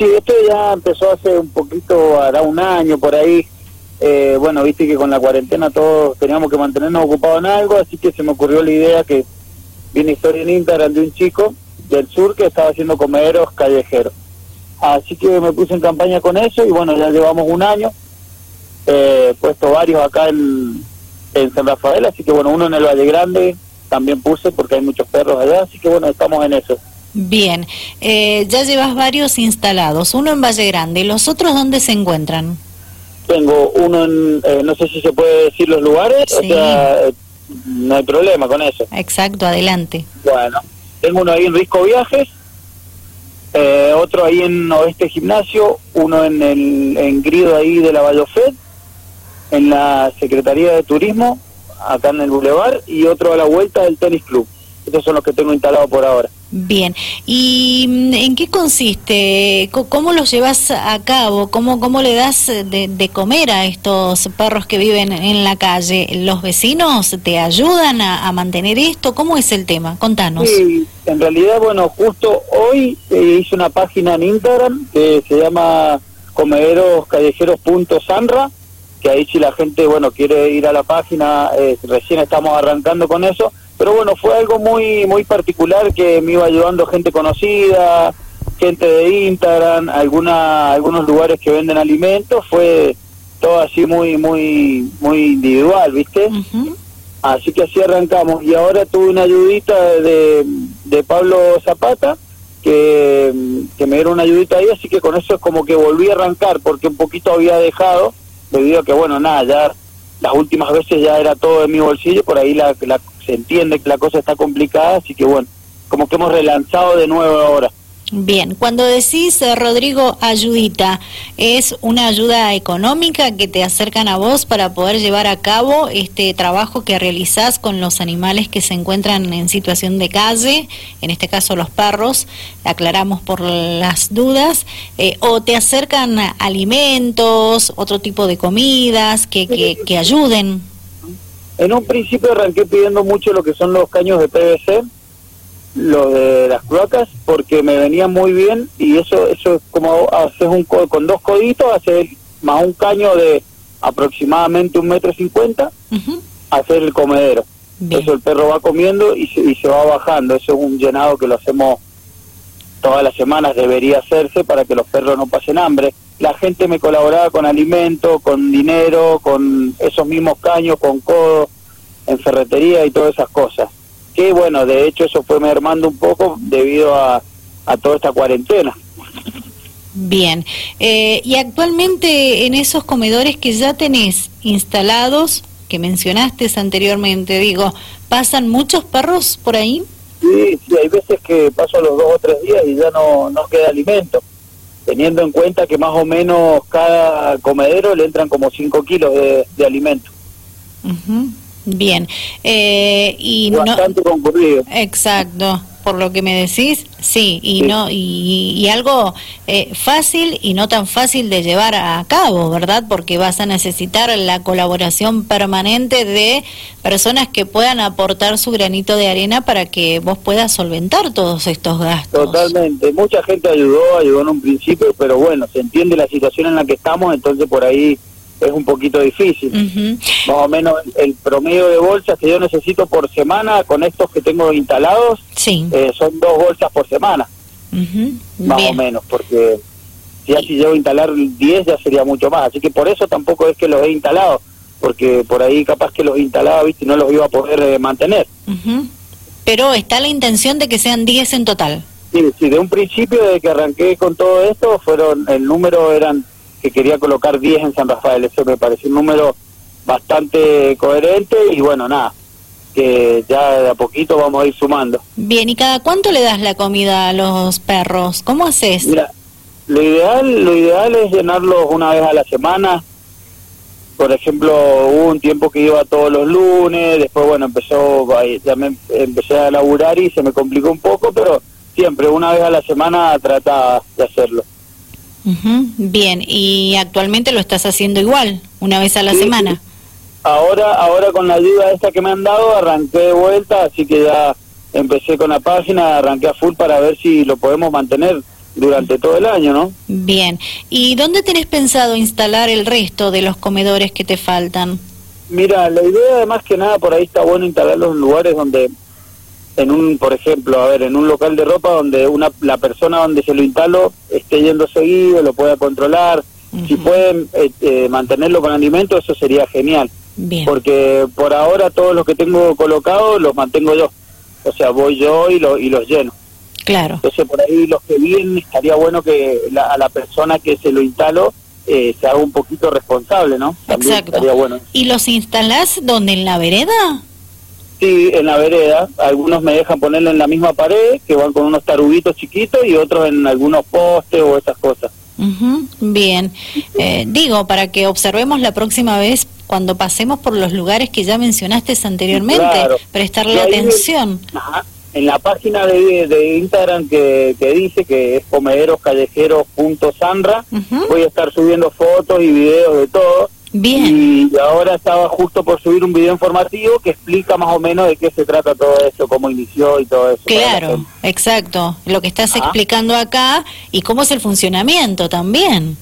Sí, esto ya empezó hace un poquito, hará un año por ahí. Eh, bueno, viste que con la cuarentena todos teníamos que mantenernos ocupados en algo, así que se me ocurrió la idea que viene historia en Instagram de un chico del sur que estaba haciendo comederos callejeros. Así que me puse en campaña con eso y bueno, ya llevamos un año. Eh, puesto varios acá en San Rafael, así que bueno, uno en el Valle Grande también puse porque hay muchos perros allá, así que bueno, estamos en eso. Bien, eh, ya llevas varios instalados, uno en Valle Grande, ¿los otros dónde se encuentran? Tengo uno en, eh, no sé si se puede decir los lugares, o sea, eh, no hay problema con eso. Exacto, adelante. Bueno, tengo uno ahí en Risco Viajes, otro ahí en Oeste Gimnasio, uno en el en Grido ahí de la Vallofed, en la Secretaría de Turismo, acá en el Boulevard, y otro a la vuelta del Tenis Club. Estos son los que tengo instalados por ahora. Bien, ¿y mm, en qué consiste? ¿Cómo los llevas a cabo? ¿Cómo, cómo le das de, comer a estos perros que viven en la calle? ¿Los vecinos te ayudan a, mantener esto? ¿Cómo es el tema? Contanos. Sí, en realidad, bueno, justo hoy eh, hice una página en Instagram que se llama comederoscallejeros.sanra, que ahí si la gente, bueno, quiere ir a la página, eh, recién estamos arrancando con eso pero bueno, fue algo muy muy particular que me iba ayudando gente conocida, gente de Instagram, alguna, algunos lugares que venden alimentos, fue todo así muy muy muy individual, ¿viste? Así que así arrancamos y ahora tuve una ayudita de, de Pablo Zapata que, que me dieron una ayudita ahí, así que con eso es como que volví a arrancar porque un poquito había dejado debido a que bueno, nada, ya las últimas veces ya era todo de mi bolsillo, por ahí la, la se entiende que la cosa está complicada, así que bueno, como que hemos relanzado de nuevo ahora. Bien, cuando decís, eh, Rodrigo, ayudita, ¿es una ayuda económica que te acercan a vos para poder llevar a cabo este trabajo que realizás con los animales que se encuentran en situación de calle, en este caso los perros, aclaramos por las dudas, eh, o te acercan alimentos, otro tipo de comidas que, que, que ayuden? En un principio arranqué pidiendo mucho lo que son los caños de PVC, los de las cloacas, porque me venían muy bien y eso eso es como haces un con dos coditos, hacer más un caño de aproximadamente un metro cincuenta, hacer el comedero. Eso el perro va comiendo y se, y se va bajando. Eso es un llenado que lo hacemos todas las semanas, debería hacerse para que los perros no pasen hambre la gente me colaboraba con alimento, con dinero, con esos mismos caños, con codo, en ferretería y todas esas cosas. Que bueno, de hecho eso fue mermando un poco debido a, a toda esta cuarentena. Bien, eh, y actualmente en esos comedores que ya tenés instalados, que mencionaste anteriormente, digo, ¿pasan muchos perros por ahí? Sí, sí, hay veces que paso los dos o tres días y ya no, no queda alimento teniendo en cuenta que más o menos cada comedero le entran como 5 kilos de, de alimento. Bien. Eh, y Bastante concurrido. Exacto por lo que me decís, sí, y no y, algo eh, fácil y no tan fácil de llevar a cabo, ¿verdad? Porque vas a necesitar la colaboración permanente de personas que puedan aportar su granito de arena para que vos puedas solventar todos estos gastos. Totalmente, mucha gente ayudó, ayudó en un principio, pero bueno, se entiende la situación en la que estamos, entonces por ahí es un poquito difícil. Más o menos el promedio de bolsas que yo necesito por semana con estos que tengo instalados eh, son dos bolsas por semana. Más o menos, porque ya si llevo a instalar 10 ya sería mucho más. Así que por eso tampoco es que los he instalado, porque por ahí capaz que los instalaba, viste, y no los iba a poder eh, mantener. Pero está la intención de que sean 10 en total. Sí, sí, de un principio, de que arranqué con todo esto, fueron el número eran que quería colocar 10 en San Rafael. Eso me pareció un número bastante coherente y bueno, nada, que ya de a poquito vamos a ir sumando. Bien, ¿y cada cuánto le das la comida a los perros? ¿Cómo haces? Mira, lo ideal, lo ideal es llenarlos una vez a la semana. Por ejemplo, hubo un tiempo que iba todos los lunes, después bueno, empezó, ya me empecé a laburar y se me complicó un poco, pero siempre una vez a la semana trataba de hacerlo. Bien, y actualmente lo estás haciendo igual, una vez a la semana. Ahora, ahora con la ayuda esta que me han dado, arranqué de vuelta, así que ya empecé con la página, arranqué a full para ver si lo podemos mantener durante todo el año, ¿no? Bien. ¿Y dónde tenés pensado instalar el resto de los comedores que te faltan? Mira, la idea más que nada por ahí está bueno instalarlos en lugares donde, en un, por ejemplo, a ver, en un local de ropa donde una la persona donde se lo instalo esté yendo seguido, lo pueda controlar. Si pueden eh, eh, mantenerlo con alimento, eso sería genial. Bien. Porque por ahora todos los que tengo colocados los mantengo yo. O sea, voy yo y, lo, y los lleno. Claro. Entonces por ahí los que vienen estaría bueno que la, a la persona que se lo instaló eh, se haga un poquito responsable, ¿no? También Exacto. estaría bueno. ¿Y los instalás donde en la vereda? Sí, en la vereda. Algunos me dejan ponerlo en la misma pared, que van con unos taruguitos chiquitos, y otros en algunos postes o esas cosas. Ujú, Bien. Eh, digo, para que observemos la próxima vez cuando pasemos por los lugares que ya mencionaste anteriormente, Claro. prestarle atención. Ajá. En la página de, de Instagram que, que dice que es comederoscallejeros.sanra, Ujú. voy a estar subiendo fotos y videos de todo. Bien. Y ahora estaba justo por subir un video informativo que explica más o menos de qué se trata todo eso, cómo inició y todo eso. Claro, exacto. Lo que estás Ajá. explicando acá y cómo es el funcionamiento también.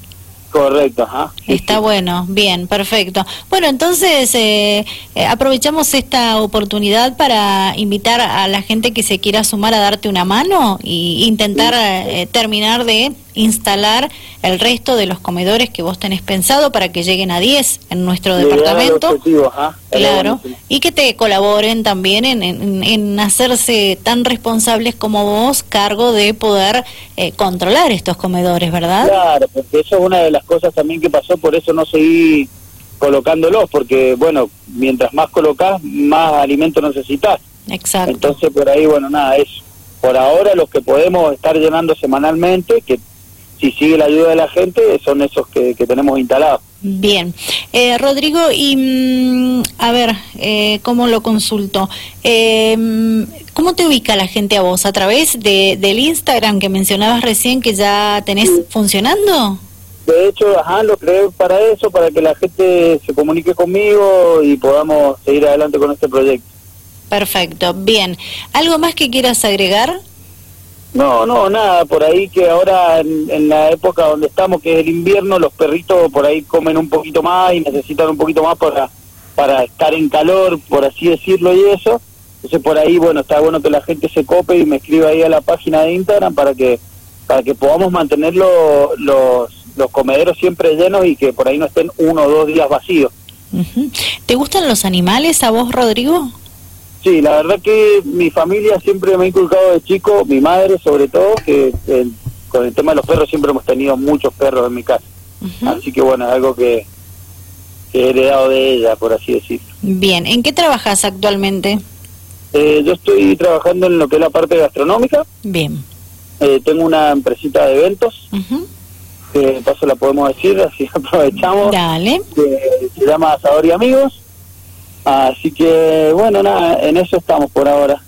Correcto, ajá. Sí, Está sí. bueno, bien, perfecto. Bueno, entonces eh, eh, aprovechamos esta oportunidad para invitar a la gente que se quiera sumar a darte una mano y intentar eh, terminar de instalar el resto de los comedores que vos tenés pensado para que lleguen a 10 en nuestro departamento. objetivo. Estaría Claro, y que te colaboren también en, en- en hacerse tan responsables como vos cargo de poder eh, controlar estos comedores, ¿verdad? Claro, porque eso es una de las cosas también que pasó, por eso no seguí colocándolos, porque bueno, mientras más colocas, más alimento necesitas. Exacto. Entonces por ahí, bueno, nada, es por ahora los que podemos estar llenando semanalmente, que si sigue la ayuda de la gente, son esos que, que tenemos instalados. Bien. Eh, Rodrigo, y mm, a ver, eh, ¿cómo lo consulto? Eh, mm, ¿Cómo te ubica la gente a vos? ¿A través de, del Instagram que mencionabas recién que ya tenés Sí. funcionando? De hecho, ajá, lo creé para eso, para que la gente se comunique conmigo y podamos seguir adelante con este proyecto. Perfecto, bien. ¿Algo más que quieras agregar? No, no, nada, por ahí que ahora en, en la época donde estamos, que es el invierno, los perritos por ahí comen un poquito más y necesitan un poquito más para, para estar en calor, por así decirlo, y eso. Entonces por ahí, bueno, está bueno que la gente se cope y me escriba ahí a la página de Instagram para que para que podamos mantener lo- los, los comederos siempre llenos y que por ahí no estén uno o dos días vacíos. ¿Te gustan los animales a vos, Rodrigo? Sí, la verdad que mi familia siempre me ha inculcado de chico, mi madre sobre todo, que eh, con el tema de los perros siempre hemos tenido muchos perros en mi casa. Así que bueno, es algo que, que he heredado de ella, por así decirlo. Bien. ¿En qué trabajas actualmente? Eh, yo estoy trabajando en lo que es la parte gastronómica, Bien. eh, tengo una empresita de eventos, que de paso la podemos decir, así aprovechamos, Dale. que se llama Asador y Amigos. Así que bueno, nada, en eso estamos por ahora.